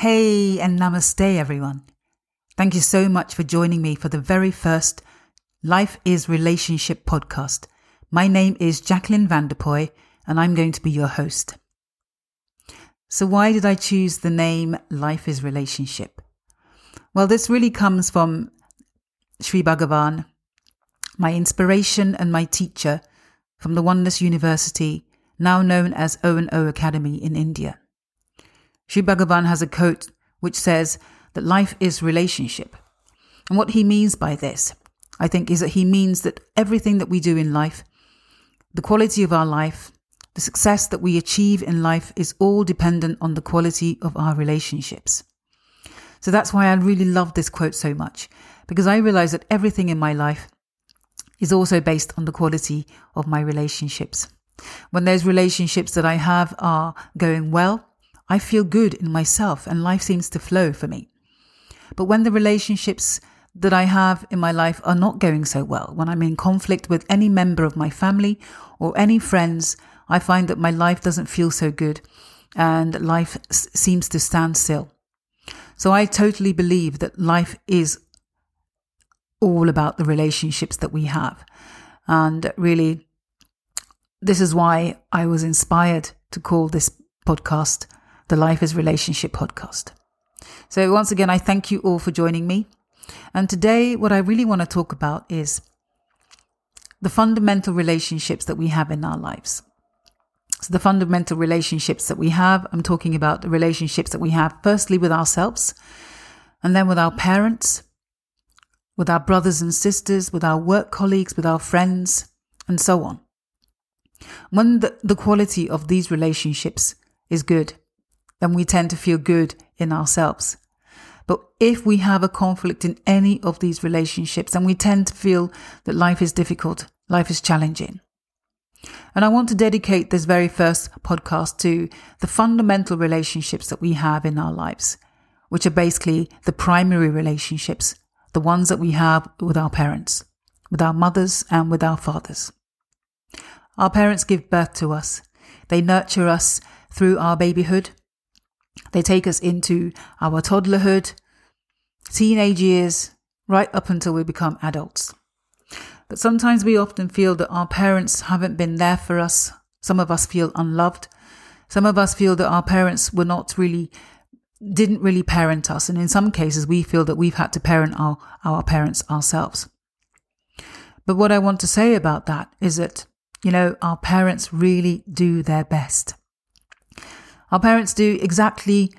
Hey and namaste, everyone. Thank you so much for joining me for the very first Life is Relationship podcast. My name is Jacqueline Vanderpoy, and I'm going to be your host. So, why did I choose the name Life is Relationship? Well, this really comes from Sri Bhagavan, my inspiration and my teacher from the Oneness University, now known as O&O Academy in India. Sri Bhagavan has a quote which says that life is relationship. And what he means by this, I think, is that he means that everything that we do in life, the quality of our life, the success that we achieve in life is all dependent on the quality of our relationships. So that's why I really love this quote so much, because I realize that everything in my life is also based on the quality of my relationships. When those relationships that I have are going well, I feel good in myself and life seems to flow for me. But when the relationships that I have in my life are not going so well, when I'm in conflict with any member of my family or any friends, I find that my life doesn't feel so good and life s- seems to stand still. So I totally believe that life is all about the relationships that we have. And really, this is why I was inspired to call this podcast the Life is Relationship podcast. So, once again, I thank you all for joining me. And today, what I really want to talk about is the fundamental relationships that we have in our lives. So, the fundamental relationships that we have, I'm talking about the relationships that we have firstly with ourselves, and then with our parents, with our brothers and sisters, with our work colleagues, with our friends, and so on. When the, the quality of these relationships is good, then we tend to feel good in ourselves. But if we have a conflict in any of these relationships, then we tend to feel that life is difficult, life is challenging. And I want to dedicate this very first podcast to the fundamental relationships that we have in our lives, which are basically the primary relationships, the ones that we have with our parents, with our mothers and with our fathers. Our parents give birth to us. They nurture us through our babyhood, they take us into our toddlerhood, teenage years, right up until we become adults. But sometimes we often feel that our parents haven't been there for us. Some of us feel unloved. Some of us feel that our parents were not really, didn't really parent us. And in some cases, we feel that we've had to parent our, our parents ourselves. But what I want to say about that is that, you know, our parents really do their best. Our parents do exactly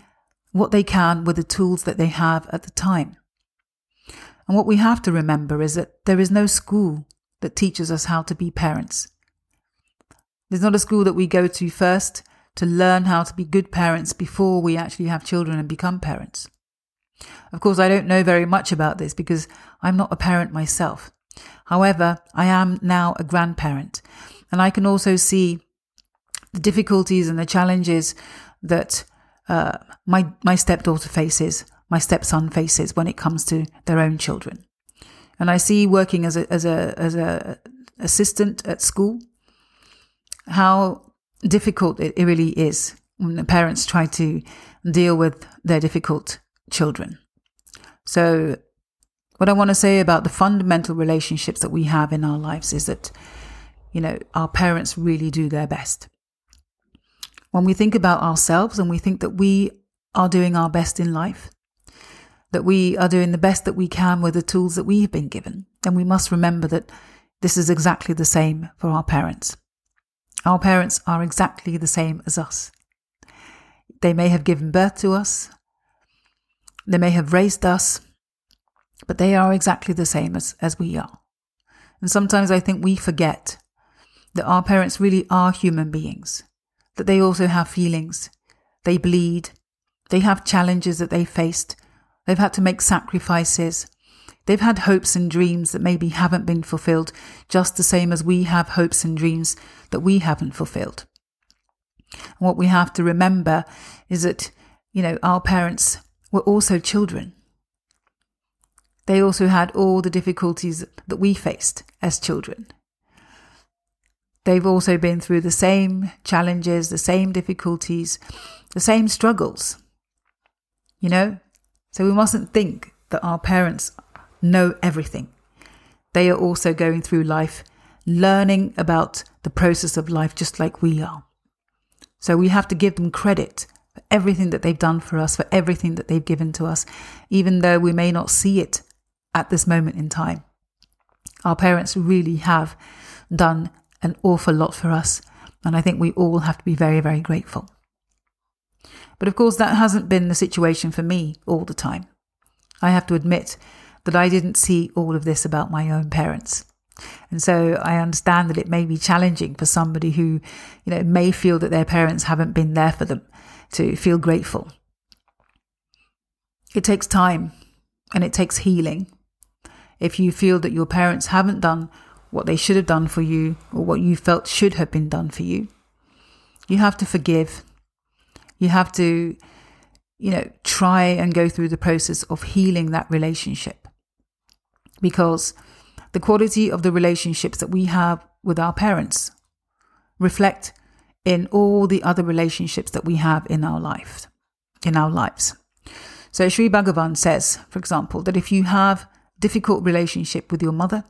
what they can with the tools that they have at the time. And what we have to remember is that there is no school that teaches us how to be parents. There's not a school that we go to first to learn how to be good parents before we actually have children and become parents. Of course, I don't know very much about this because I'm not a parent myself. However, I am now a grandparent and I can also see the difficulties and the challenges that uh, my my stepdaughter faces, my stepson faces when it comes to their own children. And I see working as a as a as a assistant at school how difficult it, it really is when the parents try to deal with their difficult children. So what I want to say about the fundamental relationships that we have in our lives is that you know our parents really do their best when we think about ourselves and we think that we are doing our best in life, that we are doing the best that we can with the tools that we've been given, then we must remember that this is exactly the same for our parents. Our parents are exactly the same as us. They may have given birth to us, they may have raised us, but they are exactly the same as, as we are. And sometimes I think we forget that our parents really are human beings that they also have feelings. They bleed. They have challenges that they faced. They've had to make sacrifices. They've had hopes and dreams that maybe haven't been fulfilled, just the same as we have hopes and dreams that we haven't fulfilled. And what we have to remember is that, you know, our parents were also children. They also had all the difficulties that we faced as children. They've also been through the same challenges, the same difficulties, the same struggles. you know? So we mustn't think that our parents know everything. They are also going through life, learning about the process of life just like we are. So we have to give them credit for everything that they've done for us, for everything that they've given to us, even though we may not see it at this moment in time. Our parents really have done an awful lot for us, and I think we all have to be very, very grateful. But of course, that hasn't been the situation for me all the time. I have to admit that I didn't see all of this about my own parents. And so I understand that it may be challenging for somebody who, you know, may feel that their parents haven't been there for them to feel grateful. It takes time and it takes healing. If you feel that your parents haven't done what they should have done for you or what you felt should have been done for you, you have to forgive. You have to, you know, try and go through the process of healing that relationship. Because the quality of the relationships that we have with our parents reflect in all the other relationships that we have in our life, in our lives. So Sri Bhagavan says, for example, that if you have difficult relationship with your mother,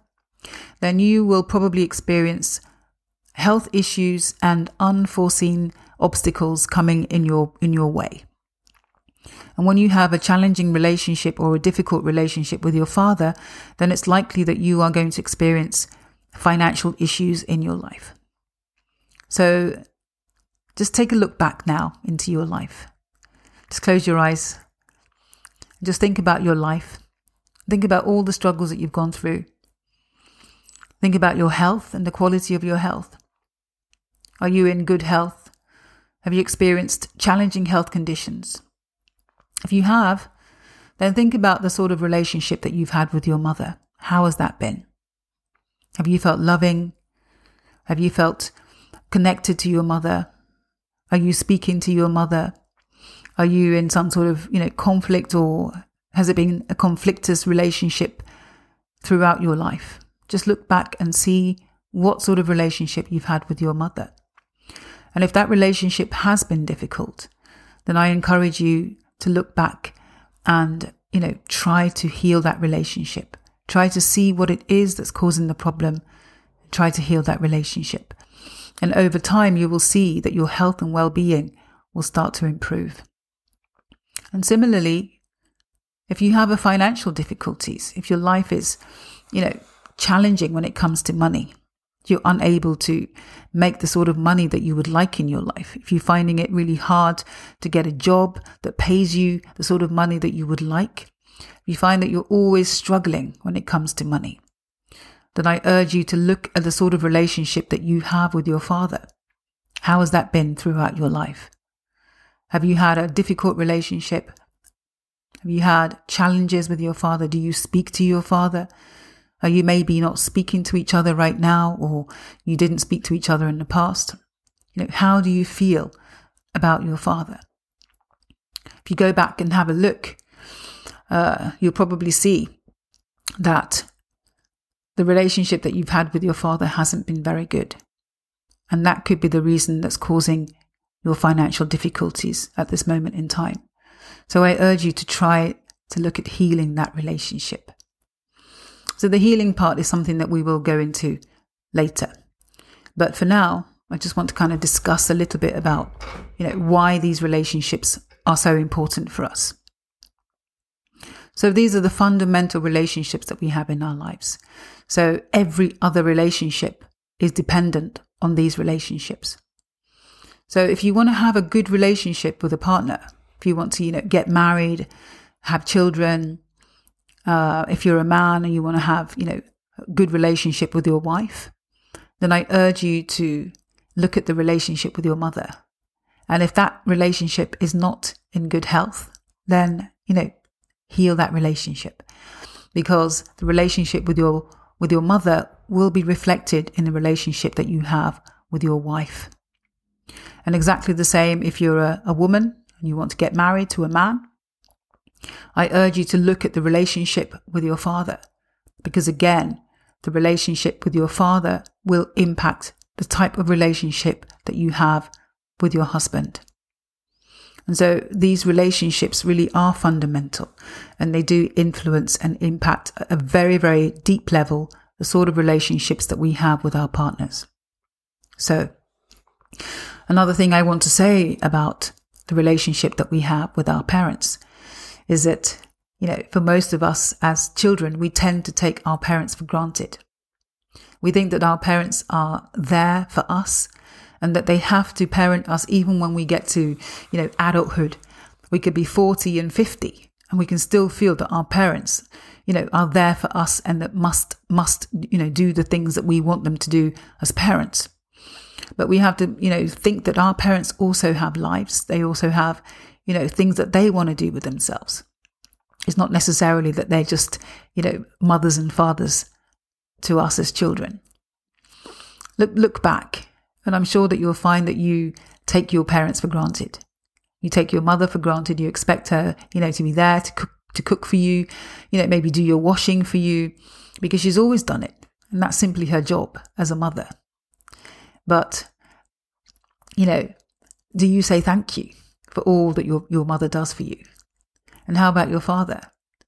then you will probably experience health issues and unforeseen obstacles coming in your in your way. And when you have a challenging relationship or a difficult relationship with your father, then it's likely that you are going to experience financial issues in your life. So just take a look back now into your life. Just close your eyes. Just think about your life. Think about all the struggles that you've gone through. Think about your health and the quality of your health. Are you in good health? Have you experienced challenging health conditions? If you have, then think about the sort of relationship that you've had with your mother. How has that been? Have you felt loving? Have you felt connected to your mother? Are you speaking to your mother? Are you in some sort of, you know, conflict or has it been a conflictus relationship throughout your life? Just look back and see what sort of relationship you've had with your mother. And if that relationship has been difficult, then I encourage you to look back and, you know, try to heal that relationship. Try to see what it is that's causing the problem. Try to heal that relationship. And over time, you will see that your health and well being will start to improve. And similarly, if you have a financial difficulties, if your life is, you know, challenging when it comes to money, you're unable to make the sort of money that you would like in your life, if you're finding it really hard to get a job that pays you the sort of money that you would like, you find that you're always struggling when it comes to money, then I urge you to look at the sort of relationship that you have with your father. How has that been throughout your life? Have you had a difficult relationship? Have you had challenges with your father? Do you speak to your father? You maybe not speaking to each other right now, or you didn't speak to each other in the past? You know, how do you feel about your father? If you go back and have a look, uh, you'll probably see that the relationship that you've had with your father hasn't been very good. And that could be the reason that's causing your financial difficulties at this moment in time. So I urge you to try to look at healing that relationship. So the healing part is something that we will go into later. But for now, I just want to kind of discuss a little bit about, you know, why these relationships are so important for us. So these are the fundamental relationships that we have in our lives. So every other relationship is dependent on these relationships. So if you want to have a good relationship with a partner, if you want to, you know, get married, have children, uh, if you're a man and you want to have, you know, a good relationship with your wife, then I urge you to look at the relationship with your mother. And if that relationship is not in good health, then, you know, heal that relationship because the relationship with your with your mother will be reflected in the relationship that you have with your wife. And exactly the same if you're a, a woman and you want to get married to a man, I urge you to look at the relationship with your father, because again, the relationship with your father will impact the type of relationship that you have with your husband. And so these relationships really are fundamental and they do influence and impact at a very, very deep level the sort of relationships that we have with our partners. So another thing I want to say about the relationship that we have with our parents is that, you know, for most of us as children, we tend to take our parents for granted. We think that our parents are there for us and that they have to parent us even when we get to, you know, adulthood. We could be 40 and 50 and we can still feel that our parents, you know, are there for us and that must, must, you know, do the things that we want them to do as parents. But we have to, you know, think that our parents also have lives. They also have, you know, things that they want to do with themselves. It's not necessarily that they're just, you know, mothers and fathers to us as children. Look, look back, and I'm sure that you'll find that you take your parents for granted. You take your mother for granted. You expect her, you know, to be there to cook, to cook for you, you know, maybe do your washing for you because she's always done it. And that's simply her job as a mother. But, you know, do you say thank you for all that your, your mother does for you? And how about your father?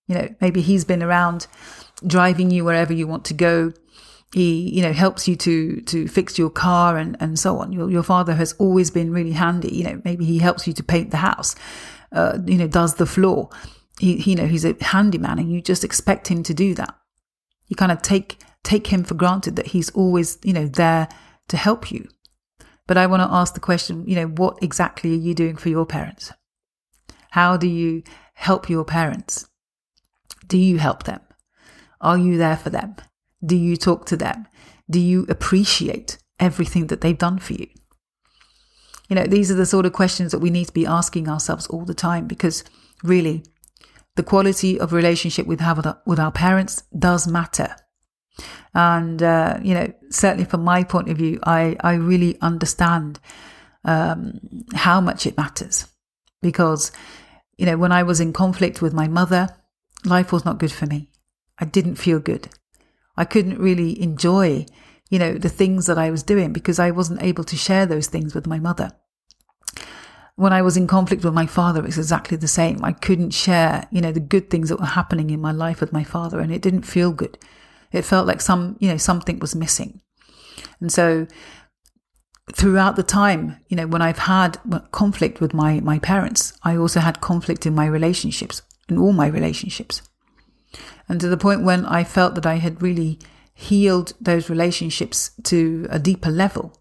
You know, maybe he's been around driving you wherever you want to go. He, you know, helps you to to fix your car and and so on. Your your father has always been really handy. You know, maybe he helps you to paint the house. Uh, you know, does the floor. He, you know, he's a handyman, and you just expect him to do that. You kind of take take him for granted that he's always, you know, there to help you. But I want to ask the question, you know, what exactly are you doing for your parents? How do you help your parents? Do you help them? Are you there for them? Do you talk to them? Do you appreciate everything that they've done for you? You know, these are the sort of questions that we need to be asking ourselves all the time because really the quality of relationship we have with our, with our parents does matter. And, uh, you know, certainly from my point of view, I, I really understand um, how much it matters because, you know, when I was in conflict with my mother, life was not good for me. I didn't feel good. I couldn't really enjoy, you know, the things that I was doing because I wasn't able to share those things with my mother. When I was in conflict with my father, it was exactly the same. I couldn't share, you know, the good things that were happening in my life with my father, and it didn't feel good. It felt like some, you know, something was missing. And so throughout the time, you know, when I've had conflict with my, my parents, I also had conflict in my relationships, in all my relationships. And to the point when I felt that I had really healed those relationships to a deeper level,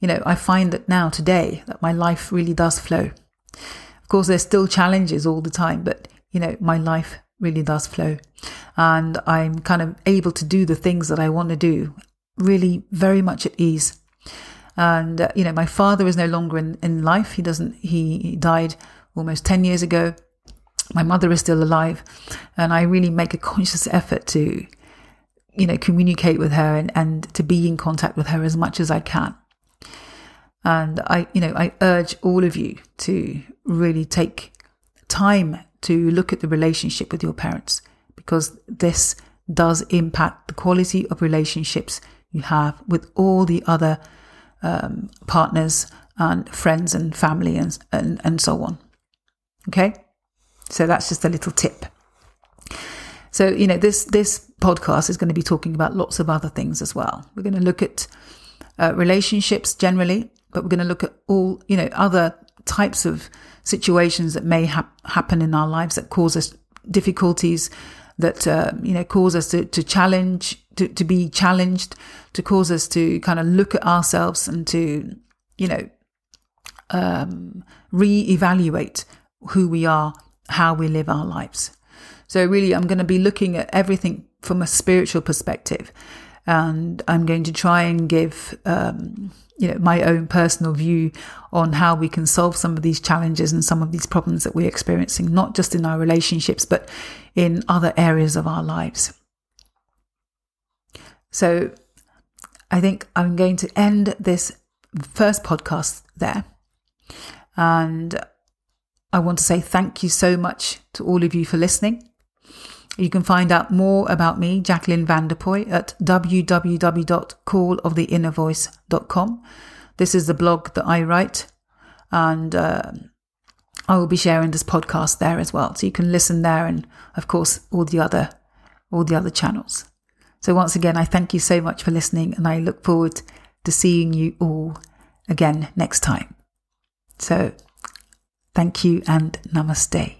you know, I find that now today that my life really does flow. Of course, there's still challenges all the time, but you know, my life really does flow. And I'm kind of able to do the things that I want to do really very much at ease. And, uh, you know, my father is no longer in, in life. He doesn't, he, he died almost 10 years ago. My mother is still alive. And I really make a conscious effort to, you know, communicate with her and, and to be in contact with her as much as I can. And I, you know, I urge all of you to really take time to look at the relationship with your parents because this does impact the quality of relationships you have with all the other um, partners and friends and family and, and, and so on. Okay? So that's just a little tip. So, you know, this, this podcast is going to be talking about lots of other things as well. We're going to look at uh, relationships generally, but we're going to look at all, you know, other types of situations that may ha- happen in our lives that cause us difficulties, that uh, you know cause us to, to challenge, to, to be challenged, to cause us to kind of look at ourselves and to you know um, re-evaluate who we are, how we live our lives. So really, I'm going to be looking at everything from a spiritual perspective, and I'm going to try and give. Um, you know, my own personal view on how we can solve some of these challenges and some of these problems that we're experiencing, not just in our relationships, but in other areas of our lives. So I think I'm going to end this first podcast there. And I want to say thank you so much to all of you for listening. You can find out more about me, Jacqueline Vanderpoy, at www.calloftheinnervoice.com. This is the blog that I write, and uh, I will be sharing this podcast there as well. So you can listen there and of course all the other all the other channels. So once again, I thank you so much for listening and I look forward to seeing you all again next time. So thank you and namaste.